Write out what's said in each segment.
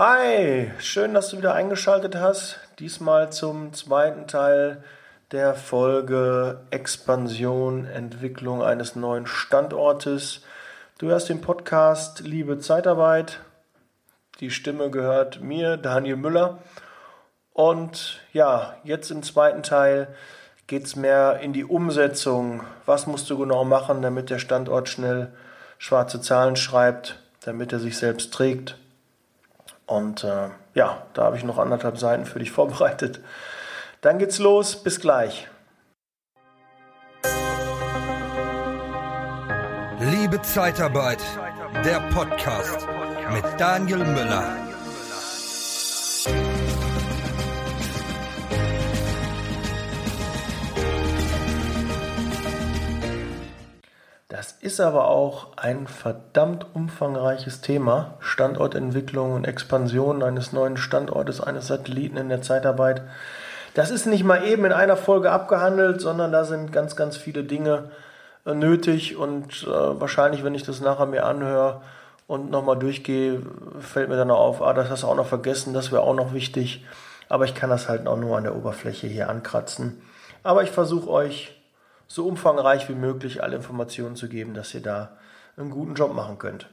Hi, schön, dass du wieder eingeschaltet hast. Diesmal zum zweiten Teil der Folge Expansion, Entwicklung eines neuen Standortes. Du hörst den Podcast Liebe Zeitarbeit. Die Stimme gehört mir, Daniel Müller. Und ja, jetzt im zweiten Teil geht es mehr in die Umsetzung. Was musst du genau machen, damit der Standort schnell schwarze Zahlen schreibt, damit er sich selbst trägt? Und äh, ja, da habe ich noch anderthalb Seiten für dich vorbereitet. Dann geht's los. Bis gleich. Liebe Zeitarbeit, der Podcast mit Daniel Müller. Das ist aber auch ein verdammt umfangreiches Thema. Standortentwicklung und Expansion eines neuen Standortes, eines Satelliten in der Zeitarbeit. Das ist nicht mal eben in einer Folge abgehandelt, sondern da sind ganz, ganz viele Dinge äh, nötig und äh, wahrscheinlich, wenn ich das nachher mir anhöre und nochmal durchgehe, fällt mir dann auch auf, ah, das hast du auch noch vergessen, das wäre auch noch wichtig. Aber ich kann das halt auch nur an der Oberfläche hier ankratzen. Aber ich versuche euch so umfangreich wie möglich alle Informationen zu geben, dass ihr da einen guten Job machen könnt.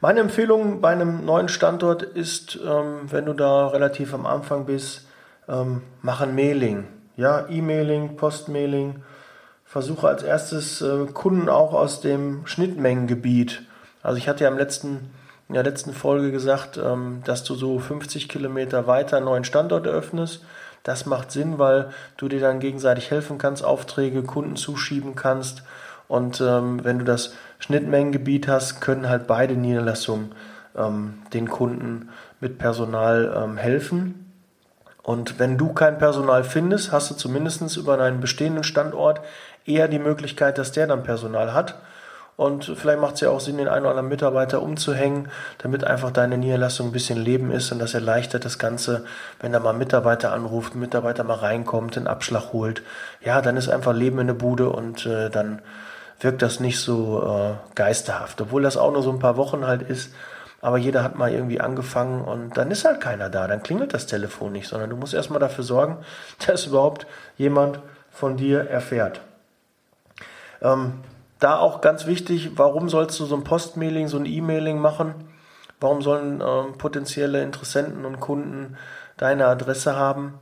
Meine Empfehlung bei einem neuen Standort ist, ähm, wenn du da relativ am Anfang bist, ähm, mach ein Mailing. Ja, E-Mailing, Postmailing. Versuche als erstes äh, Kunden auch aus dem Schnittmengengebiet. Also ich hatte ja im letzten, in der letzten Folge gesagt, ähm, dass du so 50 Kilometer weiter einen neuen Standort eröffnest. Das macht Sinn, weil du dir dann gegenseitig helfen kannst, Aufträge, Kunden zuschieben kannst. Und ähm, wenn du das Schnittmengengebiet hast, können halt beide Niederlassungen ähm, den Kunden mit Personal ähm, helfen. Und wenn du kein Personal findest, hast du zumindest über deinen bestehenden Standort eher die Möglichkeit, dass der dann Personal hat. Und vielleicht macht es ja auch Sinn, den einen oder anderen Mitarbeiter umzuhängen, damit einfach deine Niederlassung ein bisschen Leben ist und das erleichtert das Ganze, wenn da mal ein Mitarbeiter anruft, ein Mitarbeiter mal reinkommt, den Abschlag holt. Ja, dann ist einfach Leben in der Bude und äh, dann wirkt das nicht so äh, geisterhaft. Obwohl das auch nur so ein paar Wochen halt ist. Aber jeder hat mal irgendwie angefangen und dann ist halt keiner da. Dann klingelt das Telefon nicht, sondern du musst erstmal dafür sorgen, dass überhaupt jemand von dir erfährt. Ähm, da auch ganz wichtig, warum sollst du so ein Postmailing, so ein E-Mailing machen? Warum sollen ähm, potenzielle Interessenten und Kunden deine Adresse haben?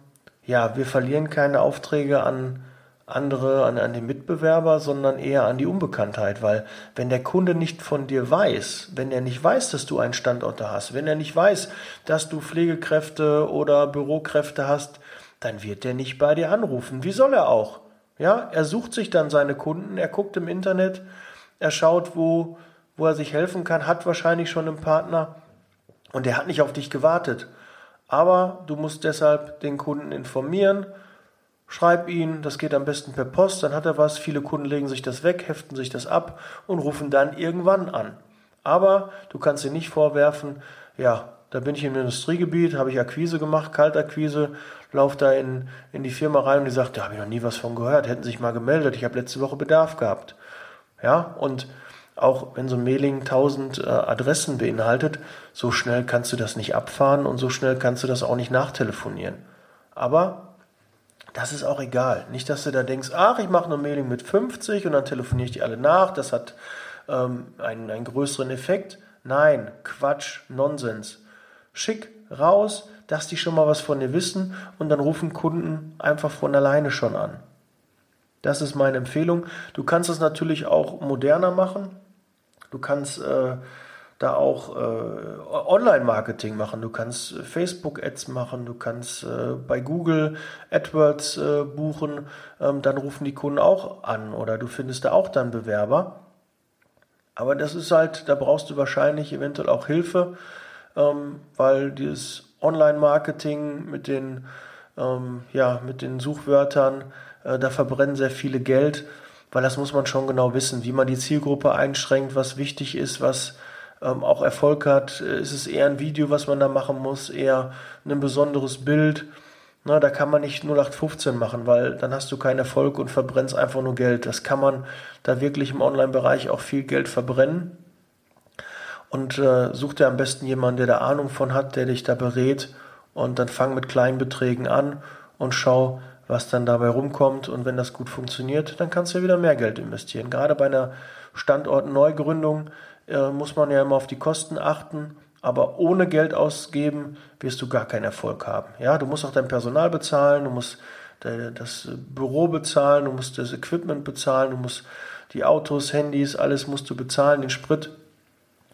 Ja, wir verlieren keine Aufträge an andere, an, an den Mitbewerber, sondern eher an die Unbekanntheit, weil wenn der Kunde nicht von dir weiß, wenn er nicht weiß, dass du einen Standort da hast, wenn er nicht weiß, dass du Pflegekräfte oder Bürokräfte hast, dann wird er nicht bei dir anrufen. Wie soll er auch? Ja, er sucht sich dann seine Kunden, er guckt im Internet, er schaut, wo, wo er sich helfen kann, hat wahrscheinlich schon einen Partner und er hat nicht auf dich gewartet. Aber du musst deshalb den Kunden informieren, schreib ihn, das geht am besten per Post, dann hat er was, viele Kunden legen sich das weg, heften sich das ab und rufen dann irgendwann an. Aber du kannst dir nicht vorwerfen, ja, da bin ich im Industriegebiet, habe ich Akquise gemacht, Kaltakquise, laufe da in, in die Firma rein und die sagt, da habe ich noch nie was von gehört, hätten sich mal gemeldet, ich habe letzte Woche Bedarf gehabt. Ja, und auch wenn so ein Mailing 1000 äh, Adressen beinhaltet, so schnell kannst du das nicht abfahren und so schnell kannst du das auch nicht nachtelefonieren. Aber das ist auch egal. Nicht, dass du da denkst, ach, ich mache nur Mailing mit 50 und dann telefoniere ich die alle nach, das hat ähm, einen, einen größeren Effekt. Nein, Quatsch, Nonsens schick raus, dass die schon mal was von dir wissen und dann rufen Kunden einfach von alleine schon an. Das ist meine Empfehlung. Du kannst es natürlich auch moderner machen. Du kannst äh, da auch äh, Online-Marketing machen. Du kannst Facebook-Ads machen. Du kannst äh, bei Google AdWords äh, buchen. Ähm, dann rufen die Kunden auch an oder du findest da auch dann Bewerber. Aber das ist halt, da brauchst du wahrscheinlich eventuell auch Hilfe ähm, weil dieses Online-Marketing mit den, ähm, ja, mit den Suchwörtern, äh, da verbrennen sehr viele Geld, weil das muss man schon genau wissen, wie man die Zielgruppe einschränkt, was wichtig ist, was ähm, auch Erfolg hat. Ist es eher ein Video, was man da machen muss, eher ein besonderes Bild? Na, da kann man nicht 0815 machen, weil dann hast du keinen Erfolg und verbrennst einfach nur Geld. Das kann man da wirklich im Online-Bereich auch viel Geld verbrennen. Und äh, such dir am besten jemanden, der da Ahnung von hat, der dich da berät und dann fang mit kleinen Beträgen an und schau, was dann dabei rumkommt und wenn das gut funktioniert, dann kannst du ja wieder mehr Geld investieren. Gerade bei einer Standortneugründung äh, muss man ja immer auf die Kosten achten, aber ohne Geld ausgeben wirst du gar keinen Erfolg haben. Ja, du musst auch dein Personal bezahlen, du musst das Büro bezahlen, du musst das Equipment bezahlen, du musst die Autos, Handys, alles musst du bezahlen, den Sprit.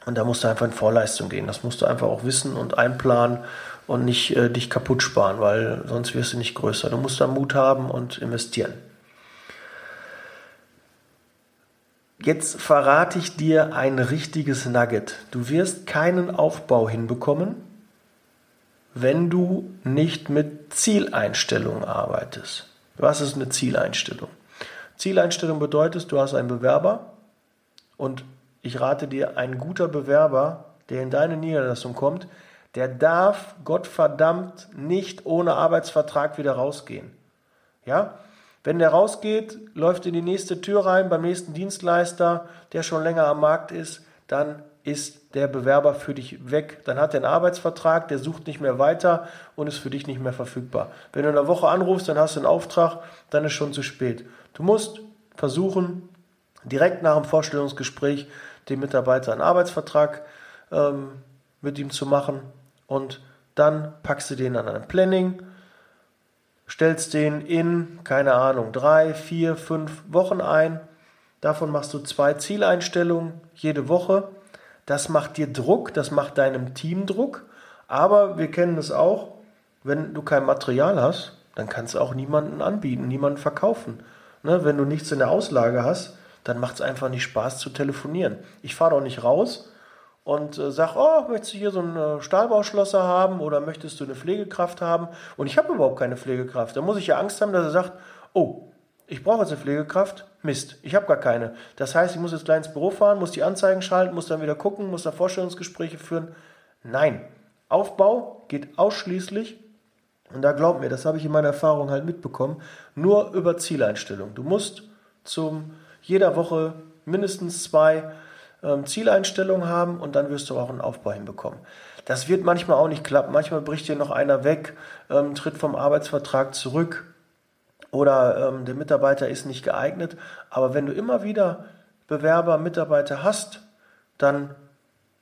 Und da musst du einfach in Vorleistung gehen. Das musst du einfach auch wissen und einplanen und nicht äh, dich kaputt sparen, weil sonst wirst du nicht größer. Du musst da Mut haben und investieren. Jetzt verrate ich dir ein richtiges Nugget. Du wirst keinen Aufbau hinbekommen, wenn du nicht mit Zieleinstellungen arbeitest. Was ist eine Zieleinstellung? Zieleinstellung bedeutet, du hast einen Bewerber und ich rate dir, ein guter Bewerber, der in deine Niederlassung kommt, der darf Gottverdammt nicht ohne Arbeitsvertrag wieder rausgehen. Ja? Wenn der rausgeht, läuft in die nächste Tür rein beim nächsten Dienstleister, der schon länger am Markt ist, dann ist der Bewerber für dich weg. Dann hat er einen Arbeitsvertrag, der sucht nicht mehr weiter und ist für dich nicht mehr verfügbar. Wenn du in einer Woche anrufst, dann hast du einen Auftrag, dann ist schon zu spät. Du musst versuchen, direkt nach dem Vorstellungsgespräch dem Mitarbeiter einen Arbeitsvertrag ähm, mit ihm zu machen und dann packst du den an ein Planning, stellst den in, keine Ahnung, drei, vier, fünf Wochen ein. Davon machst du zwei Zieleinstellungen jede Woche. Das macht dir Druck, das macht deinem Team Druck. Aber wir kennen es auch, wenn du kein Material hast, dann kannst du auch niemanden anbieten, niemanden verkaufen. Ne, wenn du nichts in der Auslage hast, dann macht es einfach nicht Spaß zu telefonieren. Ich fahre doch nicht raus und äh, sag, oh, möchtest du hier so einen äh, Stahlbauschlosser haben oder möchtest du eine Pflegekraft haben? Und ich habe überhaupt keine Pflegekraft. Da muss ich ja Angst haben, dass er sagt, oh, ich brauche jetzt eine Pflegekraft. Mist, ich habe gar keine. Das heißt, ich muss jetzt gleich ins Büro fahren, muss die Anzeigen schalten, muss dann wieder gucken, muss da Vorstellungsgespräche führen. Nein, Aufbau geht ausschließlich, und da glaub mir, das habe ich in meiner Erfahrung halt mitbekommen, nur über Zieleinstellung. Du musst zum jeder Woche mindestens zwei ähm, Zieleinstellungen haben und dann wirst du auch einen Aufbau hinbekommen. Das wird manchmal auch nicht klappen. Manchmal bricht dir noch einer weg, ähm, tritt vom Arbeitsvertrag zurück oder ähm, der Mitarbeiter ist nicht geeignet. Aber wenn du immer wieder Bewerber, Mitarbeiter hast, dann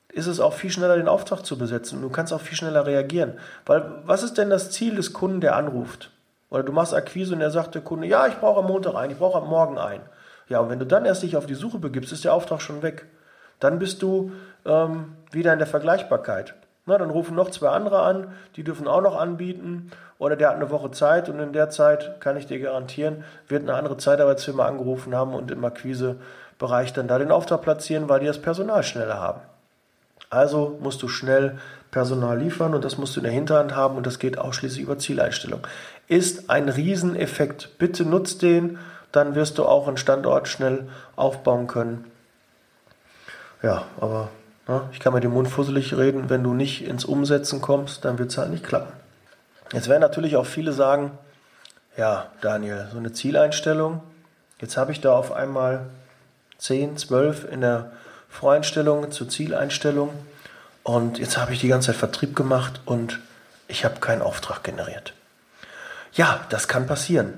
ist es auch viel schneller, den Auftrag zu besetzen. Du kannst auch viel schneller reagieren. Weil was ist denn das Ziel des Kunden, der anruft? Oder du machst Akquise und er sagt der Kunde, ja, ich brauche am Montag ein, ich brauche am Morgen ein. Ja, und wenn du dann erst dich auf die Suche begibst, ist der Auftrag schon weg dann bist du ähm, wieder in der Vergleichbarkeit. Na, dann rufen noch zwei andere an, die dürfen auch noch anbieten. Oder der hat eine Woche Zeit und in der Zeit, kann ich dir garantieren, wird eine andere Zeitarbeitsfirma angerufen haben und im Akquisebereich dann da den Auftrag platzieren, weil die das Personal schneller haben. Also musst du schnell Personal liefern und das musst du in der Hinterhand haben und das geht ausschließlich über Zieleinstellung. Ist ein Rieseneffekt. Bitte nutzt den, dann wirst du auch einen Standort schnell aufbauen können ja, aber ne, ich kann mir den Mund fusselig reden, wenn du nicht ins Umsetzen kommst, dann wird es halt nicht klappen. Jetzt werden natürlich auch viele sagen, ja, Daniel, so eine Zieleinstellung, jetzt habe ich da auf einmal 10, 12 in der Voreinstellung zur Zieleinstellung und jetzt habe ich die ganze Zeit Vertrieb gemacht und ich habe keinen Auftrag generiert. Ja, das kann passieren.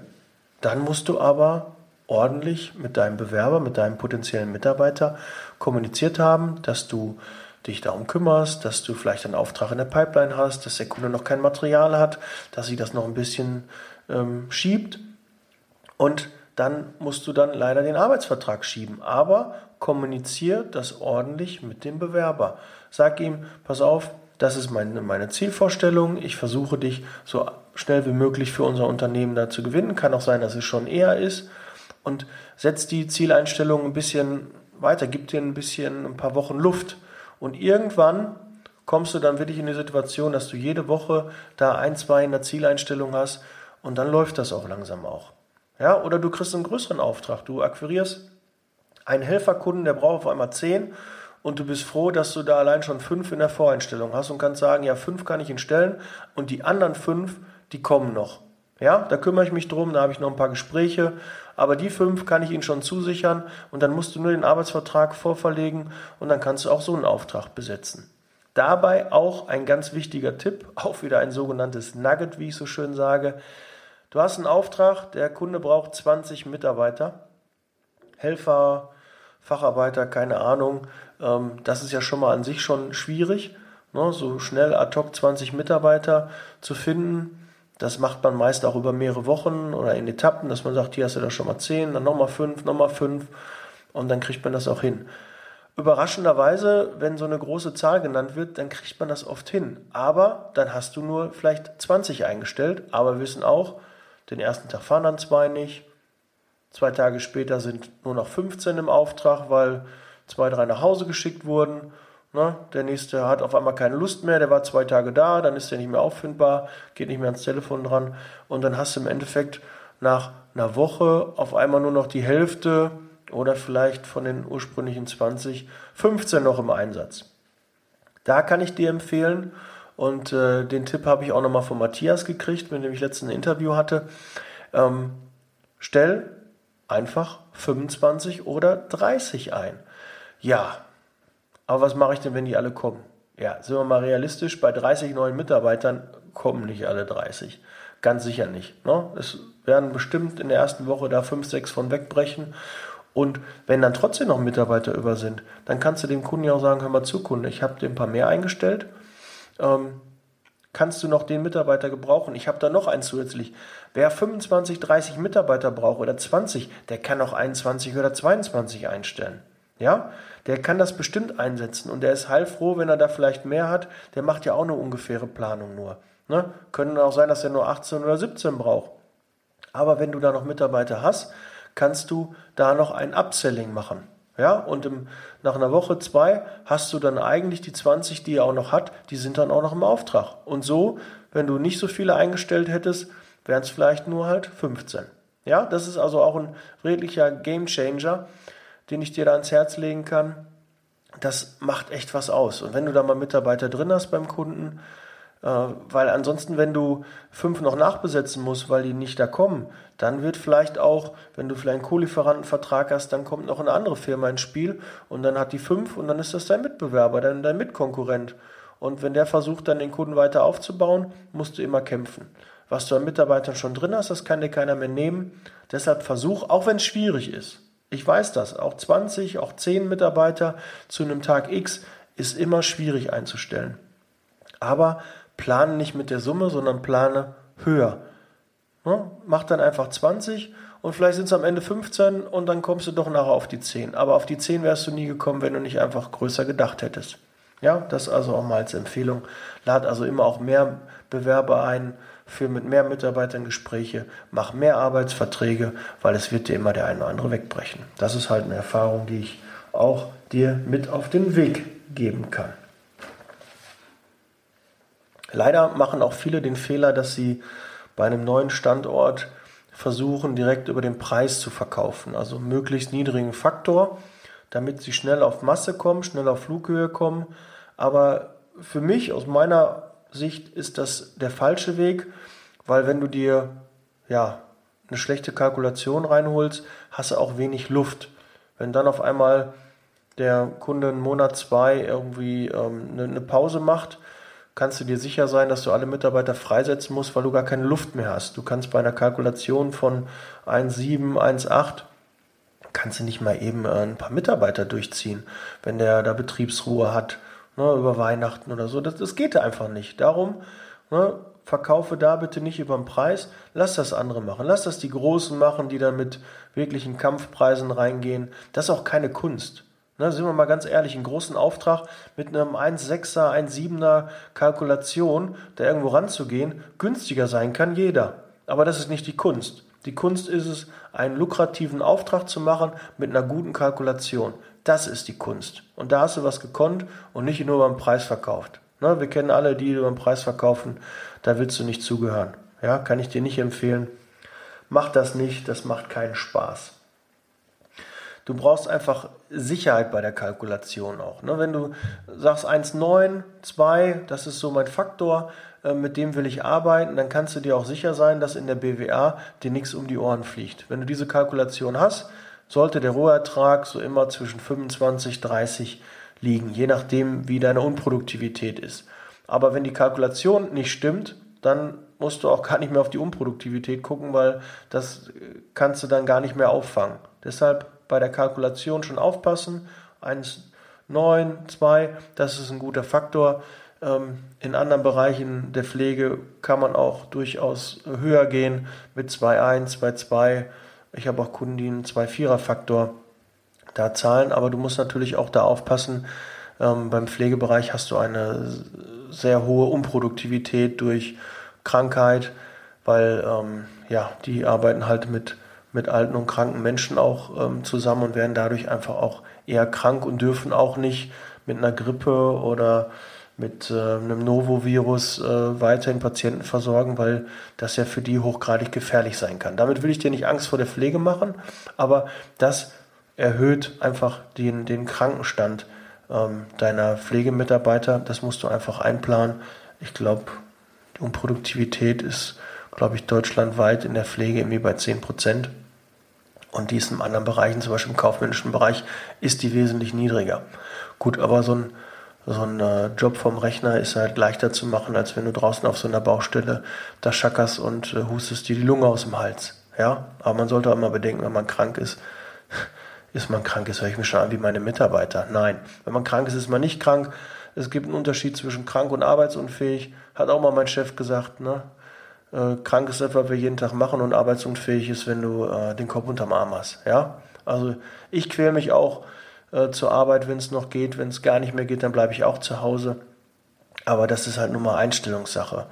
Dann musst du aber ordentlich mit deinem Bewerber, mit deinem potenziellen Mitarbeiter kommuniziert haben, dass du dich darum kümmerst, dass du vielleicht einen Auftrag in der Pipeline hast, dass der Kunde noch kein Material hat, dass sie das noch ein bisschen ähm, schiebt und dann musst du dann leider den Arbeitsvertrag schieben. Aber kommuniziere das ordentlich mit dem Bewerber. Sag ihm, pass auf, das ist meine, meine Zielvorstellung. Ich versuche dich so schnell wie möglich für unser Unternehmen da zu gewinnen. Kann auch sein, dass es schon eher ist und setzt die Zieleinstellung ein bisschen weiter, gib dir ein bisschen ein paar Wochen Luft. Und irgendwann kommst du dann wirklich in die Situation, dass du jede Woche da ein, zwei in der Zieleinstellung hast und dann läuft das auch langsam auch. Ja, oder du kriegst einen größeren Auftrag. Du akquirierst einen Helferkunden, der braucht auf einmal zehn und du bist froh, dass du da allein schon fünf in der Voreinstellung hast und kannst sagen, ja, fünf kann ich ihn stellen und die anderen fünf, die kommen noch. Ja, da kümmere ich mich drum, da habe ich noch ein paar Gespräche, aber die fünf kann ich Ihnen schon zusichern und dann musst du nur den Arbeitsvertrag vorverlegen und dann kannst du auch so einen Auftrag besetzen. Dabei auch ein ganz wichtiger Tipp, auch wieder ein sogenanntes Nugget, wie ich so schön sage. Du hast einen Auftrag, der Kunde braucht 20 Mitarbeiter, Helfer, Facharbeiter, keine Ahnung. Ähm, das ist ja schon mal an sich schon schwierig, ne, so schnell ad hoc 20 Mitarbeiter zu finden. Das macht man meist auch über mehrere Wochen oder in Etappen, dass man sagt, hier hast du da schon mal 10, dann nochmal 5, nochmal 5 und dann kriegt man das auch hin. Überraschenderweise, wenn so eine große Zahl genannt wird, dann kriegt man das oft hin. Aber dann hast du nur vielleicht 20 eingestellt, aber wir wissen auch, den ersten Tag fahren dann zwei nicht. Zwei Tage später sind nur noch 15 im Auftrag, weil zwei, drei nach Hause geschickt wurden. Ne? Der nächste hat auf einmal keine Lust mehr, der war zwei Tage da, dann ist der nicht mehr auffindbar, geht nicht mehr ans Telefon dran und dann hast du im Endeffekt nach einer Woche auf einmal nur noch die Hälfte oder vielleicht von den ursprünglichen 20, 15 noch im Einsatz. Da kann ich dir empfehlen, und äh, den Tipp habe ich auch nochmal von Matthias gekriegt, mit dem ich letztens ein Interview hatte, ähm, stell einfach 25 oder 30 ein. Ja, aber was mache ich denn, wenn die alle kommen? Ja, sind wir mal realistisch, bei 30 neuen Mitarbeitern kommen nicht alle 30. Ganz sicher nicht. Ne? Es werden bestimmt in der ersten Woche da 5, 6 von wegbrechen. Und wenn dann trotzdem noch Mitarbeiter über sind, dann kannst du dem Kunden ja auch sagen, hör mal zu, Kunde, ich habe dir ein paar mehr eingestellt. Ähm, kannst du noch den Mitarbeiter gebrauchen? Ich habe da noch einen zusätzlich. Wer 25, 30 Mitarbeiter braucht oder 20, der kann auch 21 oder 22 einstellen. Ja, der kann das bestimmt einsetzen und der ist heilfroh, wenn er da vielleicht mehr hat. Der macht ja auch eine ungefähre Planung nur. Ne? Können auch sein, dass er nur 18 oder 17 braucht. Aber wenn du da noch Mitarbeiter hast, kannst du da noch ein Upselling machen. Ja, und im, nach einer Woche, zwei hast du dann eigentlich die 20, die er auch noch hat, die sind dann auch noch im Auftrag. Und so, wenn du nicht so viele eingestellt hättest, wären es vielleicht nur halt 15. Ja, das ist also auch ein redlicher Game Changer den ich dir da ans Herz legen kann. Das macht echt was aus. Und wenn du da mal Mitarbeiter drin hast beim Kunden, äh, weil ansonsten, wenn du fünf noch nachbesetzen musst, weil die nicht da kommen, dann wird vielleicht auch, wenn du vielleicht einen Co-Lieferantenvertrag hast, dann kommt noch eine andere Firma ins Spiel und dann hat die fünf und dann ist das dein Mitbewerber, dein, dein Mitkonkurrent. Und wenn der versucht, dann den Kunden weiter aufzubauen, musst du immer kämpfen. Was du an Mitarbeitern schon drin hast, das kann dir keiner mehr nehmen. Deshalb versuch, auch wenn es schwierig ist, ich weiß das. Auch 20, auch 10 Mitarbeiter zu einem Tag X ist immer schwierig einzustellen. Aber plane nicht mit der Summe, sondern plane höher. Ja, mach dann einfach 20 und vielleicht sind es am Ende 15 und dann kommst du doch nachher auf die 10. Aber auf die 10 wärst du nie gekommen, wenn du nicht einfach größer gedacht hättest. Ja, das also auch mal als Empfehlung. Lad also immer auch mehr Bewerber ein, für mit mehr Mitarbeitern Gespräche, mach mehr Arbeitsverträge, weil es wird dir immer der eine oder andere wegbrechen. Das ist halt eine Erfahrung, die ich auch dir mit auf den Weg geben kann. Leider machen auch viele den Fehler, dass sie bei einem neuen Standort versuchen, direkt über den Preis zu verkaufen, also möglichst niedrigen Faktor, damit sie schnell auf Masse kommen, schnell auf Flughöhe kommen. Aber für mich aus meiner Sicht ist das der falsche Weg, weil wenn du dir ja eine schlechte Kalkulation reinholst, hast du auch wenig Luft. Wenn dann auf einmal der Kunde einen Monat, zwei irgendwie ähm, eine, eine Pause macht, kannst du dir sicher sein, dass du alle Mitarbeiter freisetzen musst, weil du gar keine Luft mehr hast. Du kannst bei einer Kalkulation von 1,7, 1,8 kannst du nicht mal eben äh, ein paar Mitarbeiter durchziehen, wenn der da Betriebsruhe hat ne, über Weihnachten oder so. Das, das geht einfach nicht. Darum ne, verkaufe da bitte nicht über den Preis. Lass das andere machen. Lass das die Großen machen, die dann mit wirklichen Kampfpreisen reingehen. Das ist auch keine Kunst. Ne, sind wir mal ganz ehrlich, einen großen Auftrag mit einem 1,6er, 1,7er Kalkulation, da irgendwo ranzugehen, günstiger sein kann jeder. Aber das ist nicht die Kunst. Die Kunst ist es, einen lukrativen Auftrag zu machen mit einer guten Kalkulation. Das ist die Kunst. Und da hast du was gekonnt und nicht nur beim Preis verkauft. Ne, wir kennen alle die, die beim Preis verkaufen. Da willst du nicht zugehören. Ja, kann ich dir nicht empfehlen. Mach das nicht, das macht keinen Spaß. Du brauchst einfach Sicherheit bei der Kalkulation auch. Ne? Wenn du sagst 1,9, 2, das ist so mein Faktor, äh, mit dem will ich arbeiten, dann kannst du dir auch sicher sein, dass in der BWA dir nichts um die Ohren fliegt. Wenn du diese Kalkulation hast, sollte der Rohertrag so immer zwischen 25, 30 liegen, je nachdem, wie deine Unproduktivität ist. Aber wenn die Kalkulation nicht stimmt, dann musst du auch gar nicht mehr auf die Unproduktivität gucken, weil das kannst du dann gar nicht mehr auffangen. Deshalb bei der Kalkulation schon aufpassen. 1, 9, 2, das ist ein guter Faktor. Ähm, in anderen Bereichen der Pflege kann man auch durchaus höher gehen mit 2,1, 2,2. Ich habe auch Kunden, die einen 2,4er-Faktor da zahlen, aber du musst natürlich auch da aufpassen. Ähm, beim Pflegebereich hast du eine sehr hohe Unproduktivität durch Krankheit, weil ähm, ja, die arbeiten halt mit, mit alten und kranken Menschen auch ähm, zusammen und werden dadurch einfach auch eher krank und dürfen auch nicht mit einer Grippe oder mit äh, einem Novovirus äh, weiterhin Patienten versorgen, weil das ja für die hochgradig gefährlich sein kann. Damit will ich dir nicht Angst vor der Pflege machen, aber das erhöht einfach den, den Krankenstand ähm, deiner Pflegemitarbeiter. Das musst du einfach einplanen. Ich glaube, die Unproduktivität ist, glaube ich, deutschlandweit in der Pflege irgendwie bei 10 Prozent. Und die ist in anderen Bereichen, zum Beispiel im kaufmännischen Bereich, ist die wesentlich niedriger. Gut, aber so ein, so ein äh, Job vom Rechner ist halt leichter zu machen, als wenn du draußen auf so einer Baustelle da schackerst und äh, hustest dir die Lunge aus dem Hals. Ja, aber man sollte auch immer bedenken, wenn man krank ist, ist man krank, ist höre ich mich schon an wie meine Mitarbeiter. Nein, wenn man krank ist, ist man nicht krank. Es gibt einen Unterschied zwischen krank und arbeitsunfähig. Hat auch mal mein Chef gesagt, ne? Äh, krank ist etwas, was wir jeden Tag machen und arbeitsunfähig ist, wenn du äh, den Kopf unterm Arm hast. Ja? Also ich quäle mich auch äh, zur Arbeit, wenn es noch geht. Wenn es gar nicht mehr geht, dann bleibe ich auch zu Hause. Aber das ist halt nur mal Einstellungssache.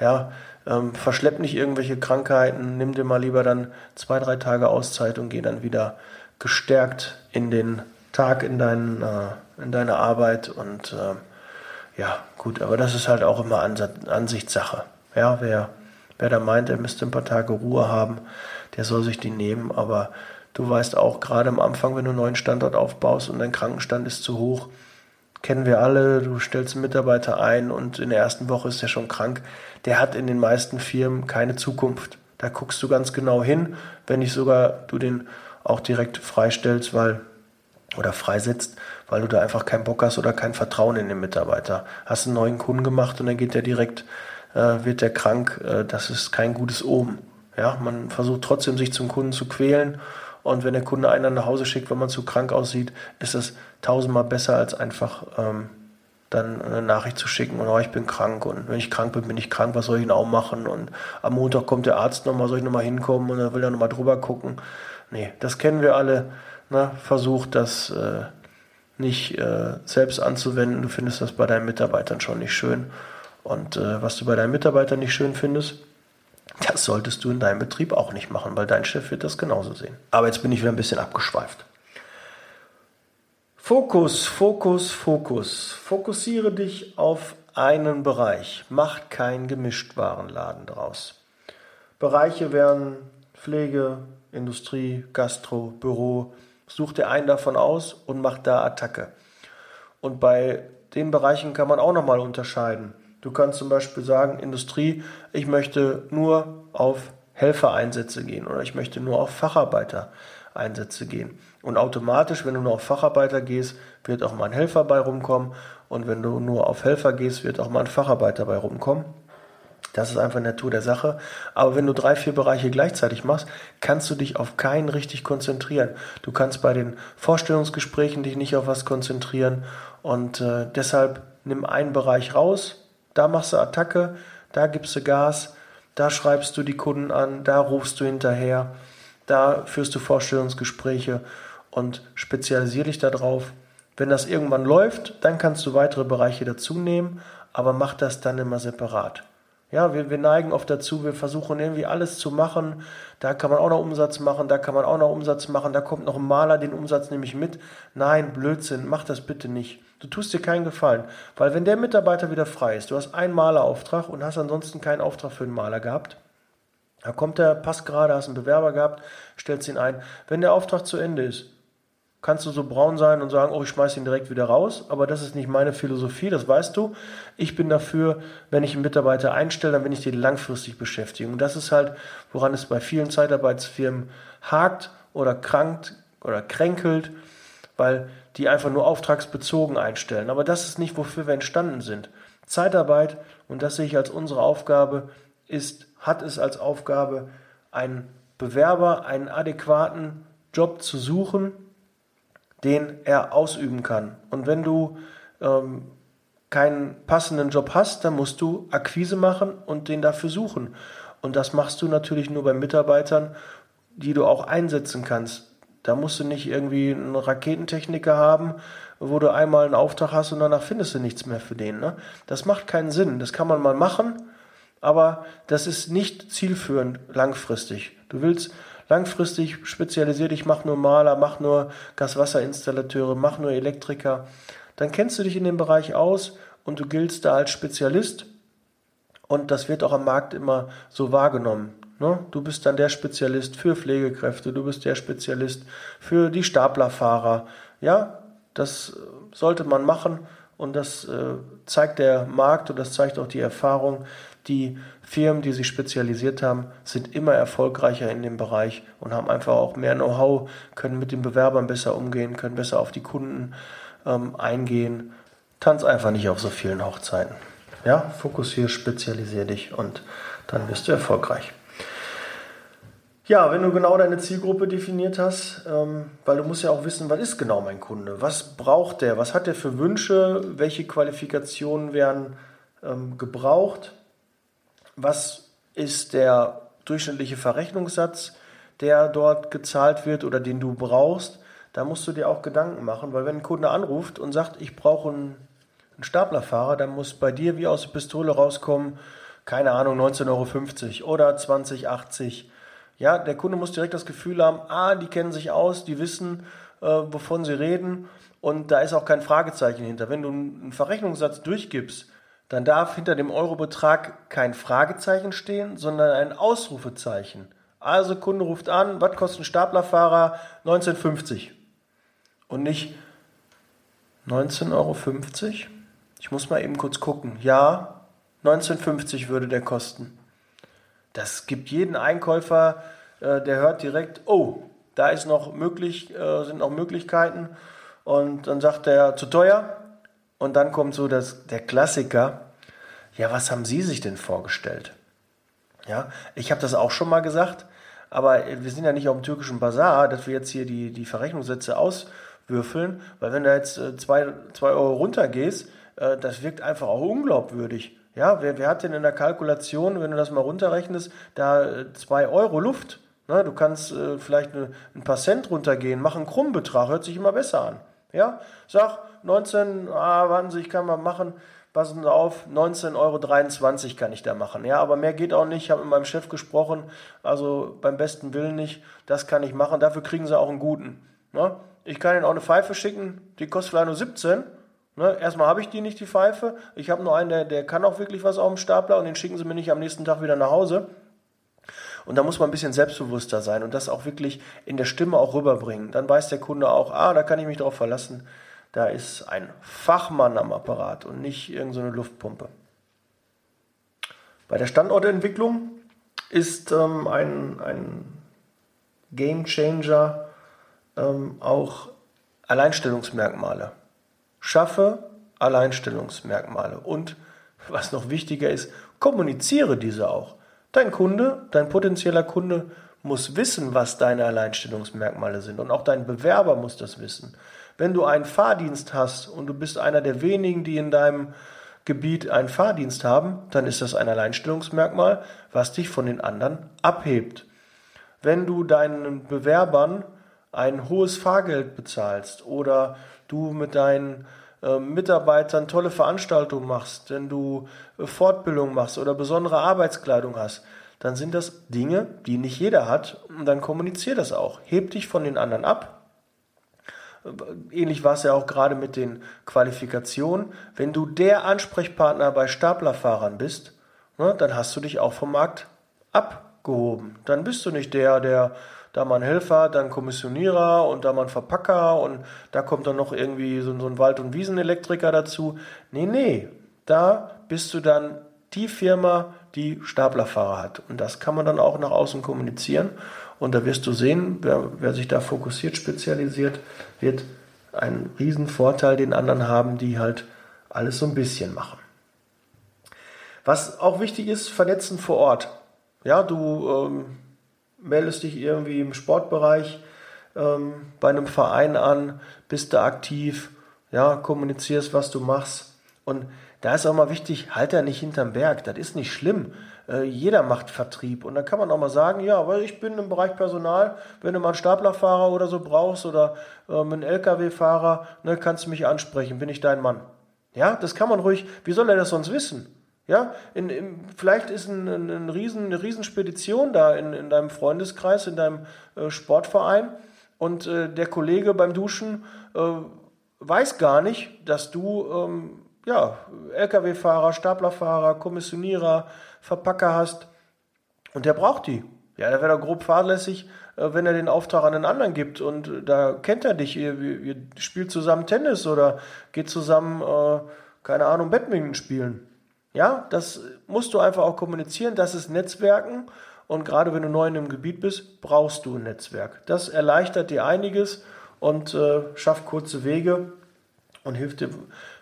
Ja, ähm, verschlepp nicht irgendwelche Krankheiten, nimm dir mal lieber dann zwei, drei Tage Auszeit und geh dann wieder gestärkt in den Tag, in, dein, äh, in deine Arbeit und äh, ja, gut, aber das ist halt auch immer Ansichtssache. Ja, wer, wer da meint, er müsste ein paar Tage Ruhe haben, der soll sich die nehmen, aber du weißt auch, gerade am Anfang, wenn du einen neuen Standort aufbaust und dein Krankenstand ist zu hoch, kennen wir alle, du stellst einen Mitarbeiter ein und in der ersten Woche ist er schon krank, der hat in den meisten Firmen keine Zukunft. Da guckst du ganz genau hin, wenn nicht sogar du den auch direkt freistellst, weil oder freisetzt, weil du da einfach keinen Bock hast oder kein Vertrauen in den Mitarbeiter. Hast einen neuen Kunden gemacht und dann geht der direkt, äh, wird der krank. Äh, das ist kein gutes Omen. Ja, man versucht trotzdem sich zum Kunden zu quälen und wenn der Kunde einen nach Hause schickt, wenn man zu krank aussieht, ist das tausendmal besser als einfach ähm, dann eine Nachricht zu schicken und oh, ich bin krank und wenn ich krank bin, bin ich krank, was soll ich denn auch machen und am Montag kommt der Arzt nochmal, soll ich nochmal hinkommen und er will dann nochmal drüber gucken. Nee, das kennen wir alle ne, versuch das äh, nicht äh, selbst anzuwenden. Du findest das bei deinen Mitarbeitern schon nicht schön. Und äh, was du bei deinen Mitarbeitern nicht schön findest, das solltest du in deinem Betrieb auch nicht machen, weil dein Chef wird das genauso sehen. Aber jetzt bin ich wieder ein bisschen abgeschweift. Fokus, Fokus, Fokus. Fokussiere dich auf einen Bereich. Mach keinen Gemischtwarenladen draus. Bereiche wären Pflege, Industrie, Gastro, Büro, Such dir einen davon aus und mach da Attacke. Und bei den Bereichen kann man auch nochmal unterscheiden. Du kannst zum Beispiel sagen, Industrie, ich möchte nur auf Helfereinsätze gehen oder ich möchte nur auf Facharbeitereinsätze gehen. Und automatisch, wenn du nur auf Facharbeiter gehst, wird auch mal ein Helfer bei rumkommen. Und wenn du nur auf Helfer gehst, wird auch mal ein Facharbeiter bei rumkommen. Das ist einfach Natur der Sache. Aber wenn du drei, vier Bereiche gleichzeitig machst, kannst du dich auf keinen richtig konzentrieren. Du kannst bei den Vorstellungsgesprächen dich nicht auf was konzentrieren und äh, deshalb nimm einen Bereich raus, da machst du Attacke, da gibst du Gas, da schreibst du die Kunden an, da rufst du hinterher, da führst du Vorstellungsgespräche und spezialisiere dich darauf. Wenn das irgendwann läuft, dann kannst du weitere Bereiche dazu nehmen, aber mach das dann immer separat. Ja, wir, wir neigen oft dazu, wir versuchen irgendwie alles zu machen. Da kann man auch noch Umsatz machen, da kann man auch noch Umsatz machen, da kommt noch ein Maler, den Umsatz nehme ich mit. Nein, Blödsinn, mach das bitte nicht. Du tust dir keinen Gefallen. Weil wenn der Mitarbeiter wieder frei ist, du hast einen Malerauftrag und hast ansonsten keinen Auftrag für einen Maler gehabt, da kommt der, passt gerade, hast einen Bewerber gehabt, stellst ihn ein. Wenn der Auftrag zu Ende ist, kannst du so braun sein und sagen, oh, ich schmeiße ihn direkt wieder raus, aber das ist nicht meine Philosophie, das weißt du. Ich bin dafür, wenn ich einen Mitarbeiter einstelle, dann will ich den langfristig beschäftigen. Und das ist halt, woran es bei vielen Zeitarbeitsfirmen hakt oder krankt oder kränkelt, weil die einfach nur auftragsbezogen einstellen. Aber das ist nicht, wofür wir entstanden sind. Zeitarbeit, und das sehe ich als unsere Aufgabe, ist, hat es als Aufgabe, einen Bewerber einen adäquaten Job zu suchen, den er ausüben kann. Und wenn du ähm, keinen passenden Job hast, dann musst du Akquise machen und den dafür suchen. Und das machst du natürlich nur bei Mitarbeitern, die du auch einsetzen kannst. Da musst du nicht irgendwie einen Raketentechniker haben, wo du einmal einen Auftrag hast und danach findest du nichts mehr für den. Ne? Das macht keinen Sinn. Das kann man mal machen, aber das ist nicht zielführend langfristig. Du willst langfristig spezialisiert dich, mach nur Maler, mach nur Gaswasserinstallateure, mach nur Elektriker. Dann kennst du dich in dem Bereich aus und du giltst da als Spezialist und das wird auch am Markt immer so wahrgenommen. Ne? Du bist dann der Spezialist für Pflegekräfte, du bist der Spezialist für die Staplerfahrer. Ja, das sollte man machen und das äh, zeigt der Markt und das zeigt auch die Erfahrung, die Firmen, die sich spezialisiert haben, sind immer erfolgreicher in dem Bereich und haben einfach auch mehr Know-how, können mit den Bewerbern besser umgehen, können besser auf die Kunden ähm, eingehen. Tanz einfach nicht auf so vielen Hochzeiten. Ja, fokussier, spezialisier dich und dann wirst du erfolgreich. Ja, wenn du genau deine Zielgruppe definiert hast, ähm, weil du musst ja auch wissen, was ist genau mein Kunde? Was braucht der? Was hat der für Wünsche? Welche Qualifikationen werden ähm, gebraucht? was ist der durchschnittliche Verrechnungssatz, der dort gezahlt wird oder den du brauchst, da musst du dir auch Gedanken machen, weil wenn ein Kunde anruft und sagt, ich brauche einen, Staplerfahrer, dann muss bei dir wie aus der Pistole rauskommen, keine Ahnung, 19,50 Euro oder 20,80 Ja, der Kunde muss direkt das Gefühl haben, ah, die kennen sich aus, die wissen, äh, wovon sie reden und da ist auch kein Fragezeichen hinter. Wenn du einen Verrechnungssatz durchgibst, dann darf hinter dem Eurobetrag kein Fragezeichen stehen, sondern ein Ausrufezeichen. Also Kunde ruft an, was kostet Staplerfahrer? 19,50. Und nicht 19,50 Euro? Ich muss mal eben kurz gucken. Ja, 19,50 würde der kosten. Das gibt jeden Einkäufer, äh, der hört direkt, oh, da ist noch möglich, äh, sind noch Möglichkeiten. Und dann sagt er, zu teuer, und dann kommt so das, der Klassiker, ja, was haben Sie sich denn vorgestellt? Ja, ich habe das auch schon mal gesagt, aber wir sind ja nicht auf dem türkischen Bazar, dass wir jetzt hier die, die Verrechnungssätze auswürfeln, weil wenn du jetzt äh, zwei, zwei Euro runtergehst, äh, das wirkt einfach auch unglaubwürdig. Ja, wer, wer hat denn in der Kalkulation, wenn du das mal runterrechnest, da äh, zwei Euro Luft? Ne, du kannst äh, vielleicht eine, ein paar Cent runtergehen, mach einen Krummbetrag, hört sich immer besser an. Ja, sag 19, ah, warten Sie, ich kann mal machen, passen Sie auf, 19,23 Euro kann ich da machen. Ja, aber mehr geht auch nicht. Ich habe mit meinem Chef gesprochen, also beim besten Willen nicht. Das kann ich machen. Dafür kriegen Sie auch einen guten. Ne? Ich kann Ihnen auch eine Pfeife schicken, die kostet vielleicht nur 17. Ne? Erstmal habe ich die nicht, die Pfeife. Ich habe nur einen, der, der kann auch wirklich was auf dem Stapler und den schicken Sie mir nicht am nächsten Tag wieder nach Hause. Und da muss man ein bisschen selbstbewusster sein und das auch wirklich in der Stimme auch rüberbringen. Dann weiß der Kunde auch, ah, da kann ich mich darauf verlassen. Da ist ein Fachmann am Apparat und nicht irgendeine so Luftpumpe. Bei der Standortentwicklung ist ähm, ein, ein Game Changer ähm, auch Alleinstellungsmerkmale. Schaffe Alleinstellungsmerkmale und was noch wichtiger ist, kommuniziere diese auch. Dein Kunde, dein potenzieller Kunde muss wissen, was deine Alleinstellungsmerkmale sind. Und auch dein Bewerber muss das wissen. Wenn du einen Fahrdienst hast und du bist einer der wenigen, die in deinem Gebiet einen Fahrdienst haben, dann ist das ein Alleinstellungsmerkmal, was dich von den anderen abhebt. Wenn du deinen Bewerbern ein hohes Fahrgeld bezahlst oder du mit deinen ähm, Mitarbeitern tolle Veranstaltungen machst, wenn du äh, Fortbildung machst oder besondere Arbeitskleidung hast, dann sind das Dinge, die nicht jeder hat und dann kommunizier das auch. Heb dich von den anderen ab. Äh, ähnlich war es ja auch gerade mit den Qualifikationen. Wenn du der Ansprechpartner bei Staplerfahrern bist, ne, dann hast du dich auch vom Markt abgehoben. Dann bist du nicht der, der da mal ein Helfer, dann Kommissionierer und da mal ein Verpacker und da kommt dann noch irgendwie so, so ein Wald- und Wiesenelektriker dazu. Nee, nee, da bist du dann die Firma, die Staplerfahrer hat. Und das kann man dann auch nach außen kommunizieren. Und da wirst du sehen, wer, wer sich da fokussiert, spezialisiert, wird einen riesen Vorteil den anderen haben, die halt alles so ein bisschen machen. Was auch wichtig ist, vernetzen vor Ort. Ja, du ähm, meldest dich irgendwie im Sportbereich ähm, bei einem Verein an, bist da aktiv, ja, kommunizierst, was du machst. Und da ist auch mal wichtig, halt da nicht hinterm Berg, das ist nicht schlimm. Äh, jeder macht Vertrieb. Und dann kann man auch mal sagen, ja, weil ich bin im Bereich Personal, wenn du mal einen Staplerfahrer oder so brauchst oder ähm, einen Lkw-Fahrer, ne, kannst du mich ansprechen, bin ich dein Mann. Ja, das kann man ruhig, wie soll er das sonst wissen? Ja, in, in, vielleicht ist ein, ein, ein Riesen, eine Riesenspedition da in, in deinem Freundeskreis, in deinem äh, Sportverein und äh, der Kollege beim Duschen äh, weiß gar nicht, dass du ähm, ja, Lkw-Fahrer, Staplerfahrer, Kommissionierer, Verpacker hast und der braucht die. Ja, da wäre er grob fahrlässig, äh, wenn er den Auftrag an den anderen gibt und äh, da kennt er dich, ihr, ihr spielt zusammen Tennis oder geht zusammen, äh, keine Ahnung, Badminton spielen. Ja, das musst du einfach auch kommunizieren. Das ist Netzwerken. Und gerade wenn du neu in einem Gebiet bist, brauchst du ein Netzwerk. Das erleichtert dir einiges und äh, schafft kurze Wege und hilft dir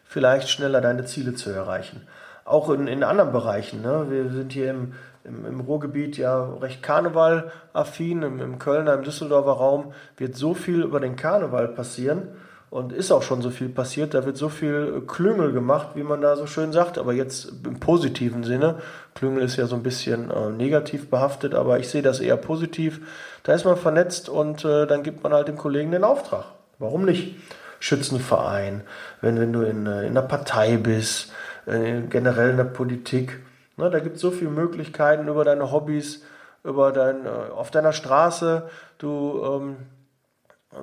vielleicht schneller deine Ziele zu erreichen. Auch in, in anderen Bereichen. Ne? Wir sind hier im, im, im Ruhrgebiet ja recht Karneval-affin. Im, Im Kölner, im Düsseldorfer Raum wird so viel über den Karneval passieren und ist auch schon so viel passiert. Da wird so viel äh, Klüngel gemacht, wie man da so schön sagt, aber jetzt im positiven Sinne. Klüngel ist ja so ein bisschen äh, negativ behaftet, aber ich sehe das eher positiv. Da ist man vernetzt und äh, dann gibt man halt dem Kollegen den Auftrag. Warum nicht? Schützenverein, wenn, wenn du in, äh, in einer Partei bist, äh, generell in der Politik. Ne, da gibt es so viele Möglichkeiten über deine Hobbys, über dein, äh, auf deiner Straße. Du ähm,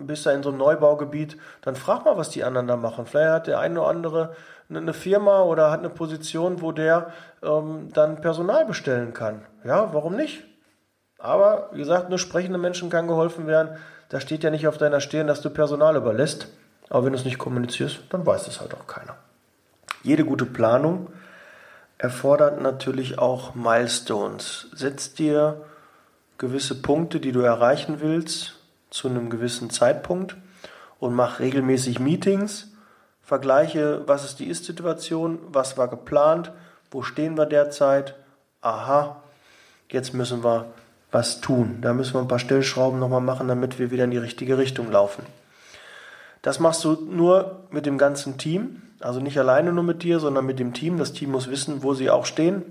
bist da in so einem Neubaugebiet, dann frag mal, was die anderen da machen. Vielleicht hat der eine oder andere eine Firma oder hat eine Position, wo der ähm, dann Personal bestellen kann. Ja, warum nicht? Aber wie gesagt, nur sprechende Menschen kann geholfen werden. Da steht ja nicht auf deiner Stirn, dass du Personal überlässt. Aber wenn du es nicht kommunizierst, dann weiß es halt auch keiner. Jede gute Planung erfordert natürlich auch Milestones. Setz dir gewisse Punkte, die du erreichen willst, zu einem gewissen Zeitpunkt und mach regelmäßig Meetings, vergleiche, was ist die Ist-Situation, was war geplant, wo stehen wir derzeit, aha, jetzt müssen wir was tun. Da müssen wir ein paar Stellschrauben nochmal machen, damit wir wieder in die richtige Richtung laufen. Das machst du nur mit dem ganzen Team, also nicht alleine nur mit dir, sondern mit dem Team. Das Team muss wissen, wo sie auch stehen,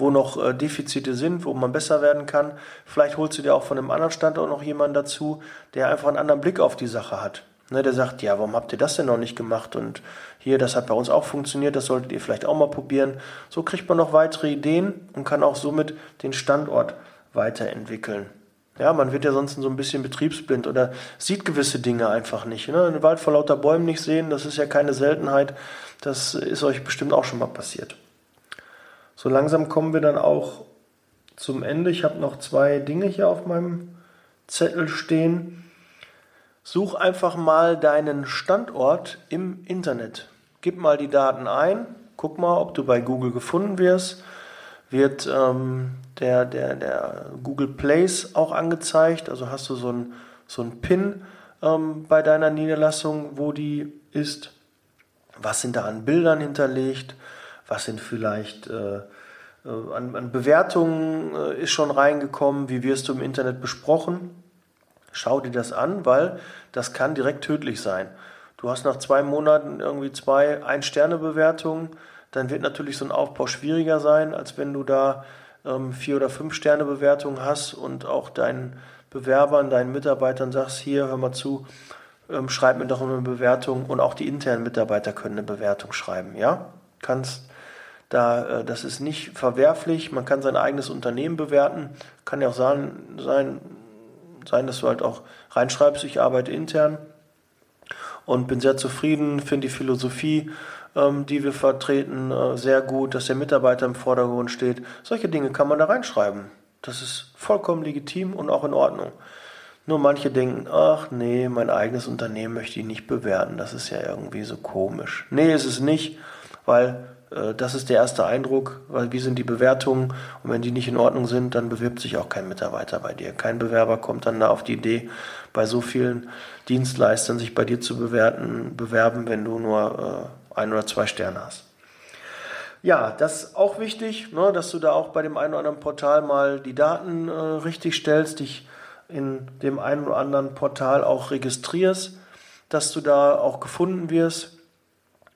wo noch äh, Defizite sind, wo man besser werden kann. Vielleicht holst du dir auch von einem anderen Standort noch jemanden dazu, der einfach einen anderen Blick auf die Sache hat. Ne, der sagt, ja, warum habt ihr das denn noch nicht gemacht? Und hier, das hat bei uns auch funktioniert, das solltet ihr vielleicht auch mal probieren. So kriegt man noch weitere Ideen und kann auch somit den Standort weiterentwickeln. Ja, man wird ja sonst so ein bisschen betriebsblind oder sieht gewisse Dinge einfach nicht. Ne? Einen Wald vor lauter Bäumen nicht sehen, das ist ja keine Seltenheit. Das ist euch bestimmt auch schon mal passiert. So langsam kommen wir dann auch zum Ende. Ich habe noch zwei Dinge hier auf meinem Zettel stehen. Such einfach mal deinen Standort im Internet. Gib mal die Daten ein. Guck mal, ob du bei Google gefunden wirst. Wird ähm, der, der, der Google Place auch angezeigt. Also hast du so ein, so Pin ähm, bei deiner Niederlassung, wo die ist. Was sind da an Bildern hinterlegt? Was sind vielleicht äh, äh, an, an, Bewertungen äh, ist schon reingekommen, wie wirst du im Internet besprochen. Schau dir das an, weil das kann direkt tödlich sein. Du hast nach zwei Monaten irgendwie zwei Ein-Sterne-Bewertungen, dann wird natürlich so ein Aufbau schwieriger sein, als wenn du da ähm, vier oder fünf Sterne-Bewertungen hast und auch deinen Bewerbern, deinen Mitarbeitern sagst, hier, hör mal zu, ähm, schreib mir doch eine Bewertung und auch die internen Mitarbeiter können eine Bewertung schreiben, ja? Kannst da, äh, das ist nicht verwerflich. Man kann sein eigenes Unternehmen bewerten. Kann ja auch sein, sein, sein dass du halt auch reinschreibst, ich arbeite intern und bin sehr zufrieden, finde die Philosophie, ähm, die wir vertreten, äh, sehr gut, dass der Mitarbeiter im Vordergrund steht. Solche Dinge kann man da reinschreiben. Das ist vollkommen legitim und auch in Ordnung. Nur manche denken, ach nee, mein eigenes Unternehmen möchte ich nicht bewerten. Das ist ja irgendwie so komisch. Nee, ist es nicht, weil das ist der erste Eindruck, weil wie sind die Bewertungen und wenn die nicht in Ordnung sind, dann bewirbt sich auch kein Mitarbeiter bei dir. Kein Bewerber kommt dann da auf die Idee, bei so vielen Dienstleistern sich bei dir zu bewerten, bewerben, wenn du nur äh, ein oder zwei Sterne hast. Ja, das ist auch wichtig, ne, dass du da auch bei dem einen oder anderen Portal mal die Daten äh, richtig stellst, dich in dem einen oder anderen Portal auch registrierst, dass du da auch gefunden wirst,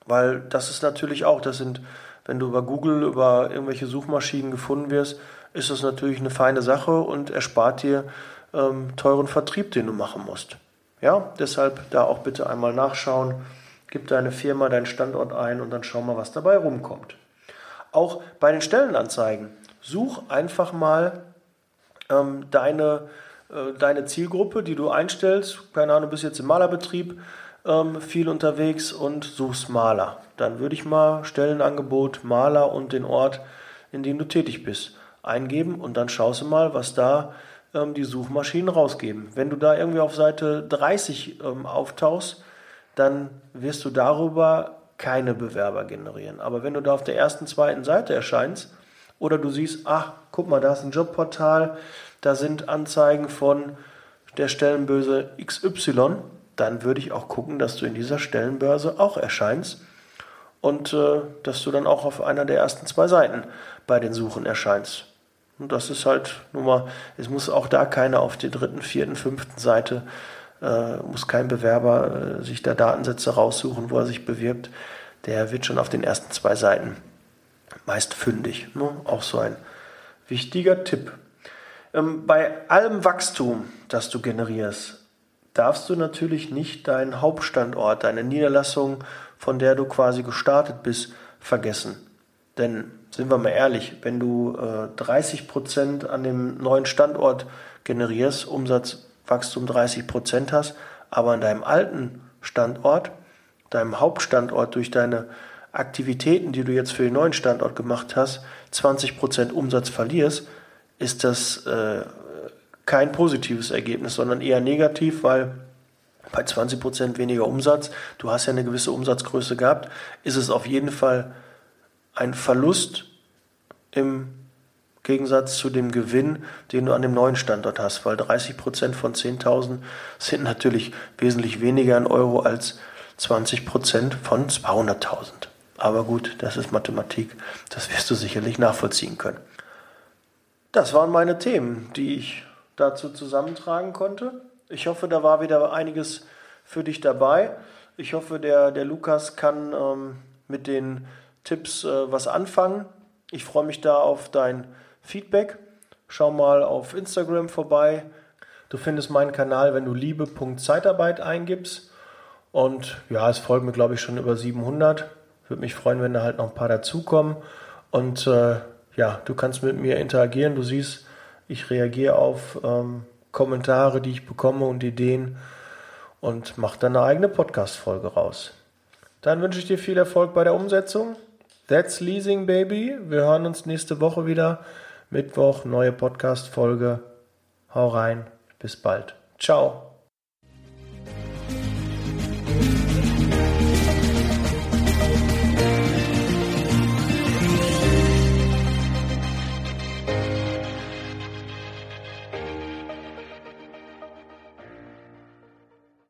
weil das ist natürlich auch, das sind, wenn du über Google, über irgendwelche Suchmaschinen gefunden wirst, ist das natürlich eine feine Sache und erspart dir ähm, teuren Vertrieb, den du machen musst. Ja, deshalb da auch bitte einmal nachschauen, gib deine Firma, deinen Standort ein und dann schau mal, was dabei rumkommt. Auch bei den Stellenanzeigen. Such einfach mal ähm, deine, äh, deine Zielgruppe, die du einstellst. Keine Ahnung, du bist jetzt im Malerbetrieb ähm, viel unterwegs und suchst Maler. Dann würde ich mal Stellenangebot Maler und den Ort, in dem du tätig bist, eingeben und dann schaust du mal, was da ähm, die Suchmaschinen rausgeben. Wenn du da irgendwie auf Seite 30 ähm, auftauchst, dann wirst du darüber keine Bewerber generieren. Aber wenn du da auf der ersten, zweiten Seite erscheinst oder du siehst, ach, guck mal, da ist ein Jobportal, da sind Anzeigen von der Stellenbörse XY, dann würde ich auch gucken, dass du in dieser Stellenbörse auch erscheinst und äh, dass du dann auch auf einer der ersten zwei Seiten bei den Suchen erscheinst. Und das ist halt nun mal, es muss auch da keiner auf der dritten, vierten, fünften Seite äh, muss kein Bewerber äh, sich da Datensätze raussuchen, wo er sich bewirbt. Der wird schon auf den ersten zwei Seiten meist fündig. Ne? Auch so ein wichtiger Tipp. Ähm, bei allem Wachstum, das du generierst, darfst du natürlich nicht deinen Hauptstandort, deine Niederlassung, von der du quasi gestartet bist, vergessen. Denn sind wir mal ehrlich, wenn du äh, 30 Prozent an dem neuen Standort generierst, Umsatz Wachstum 30 Prozent hast, aber an deinem alten Standort, deinem Hauptstandort durch deine Aktivitäten, die du jetzt für den neuen Standort gemacht hast, 20 Prozent Umsatz verlierst, ist das äh, kein positives Ergebnis, sondern eher negativ, weil bei 20 Prozent weniger Umsatz, du hast ja eine gewisse Umsatzgröße gehabt, ist es auf jeden Fall ein Verlust im Gegensatz zu dem Gewinn, den du an dem neuen Standort hast, weil 30 Prozent von 10.000 sind natürlich wesentlich weniger in Euro als 20 Prozent von 200.000. Aber gut, das ist Mathematik, das wirst du sicherlich nachvollziehen können. Das waren meine Themen, die ich dazu zusammentragen konnte. Ich hoffe, da war wieder einiges für dich dabei. Ich hoffe, der, der Lukas kann ähm, mit den Tipps äh, was anfangen. Ich freue mich da auf dein Feedback. Schau mal auf Instagram vorbei. Du findest meinen Kanal, wenn du liebe.zeitarbeit eingibst. Und ja, es folgen mir, glaube ich, schon über 700. Würde mich freuen, wenn da halt noch ein paar dazukommen. Und äh, ja, du kannst mit mir interagieren. Du siehst, ich reagiere auf ähm, Kommentare, die ich bekomme und Ideen und mache dann eine eigene Podcast-Folge raus. Dann wünsche ich dir viel Erfolg bei der Umsetzung. That's Leasing Baby. Wir hören uns nächste Woche wieder. Mittwoch, neue Podcast-Folge. Hau rein. Bis bald. Ciao.